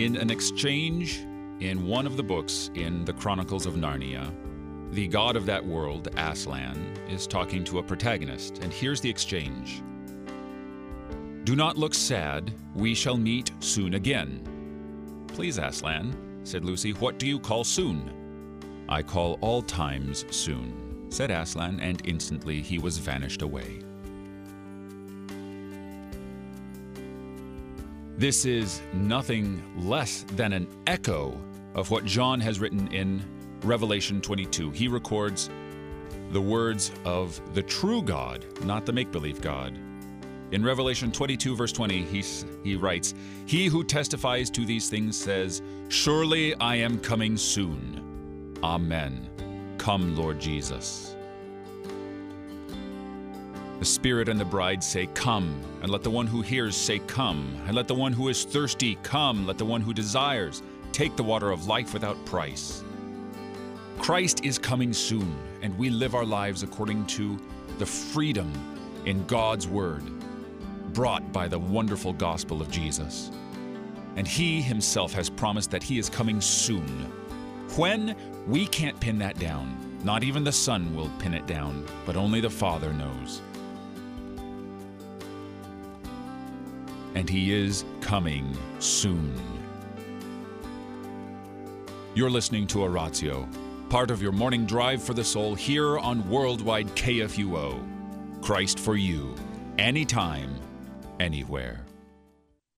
In an exchange in one of the books in the Chronicles of Narnia, the god of that world, Aslan, is talking to a protagonist, and here's the exchange Do not look sad, we shall meet soon again. Please, Aslan, said Lucy, what do you call soon? I call all times soon, said Aslan, and instantly he was vanished away. This is nothing less than an echo of what John has written in Revelation 22. He records the words of the true God, not the make believe God. In Revelation 22, verse 20, he, he writes, He who testifies to these things says, Surely I am coming soon. Amen. Come, Lord Jesus. The Spirit and the bride say, Come. And let the one who hears say, Come. And let the one who is thirsty come. Let the one who desires take the water of life without price. Christ is coming soon, and we live our lives according to the freedom in God's Word, brought by the wonderful gospel of Jesus. And He Himself has promised that He is coming soon. When? We can't pin that down. Not even the Son will pin it down, but only the Father knows. And He is coming soon. You're listening to Oratio, part of your morning drive for the soul here on Worldwide KFUO. Christ for you, anytime, anywhere.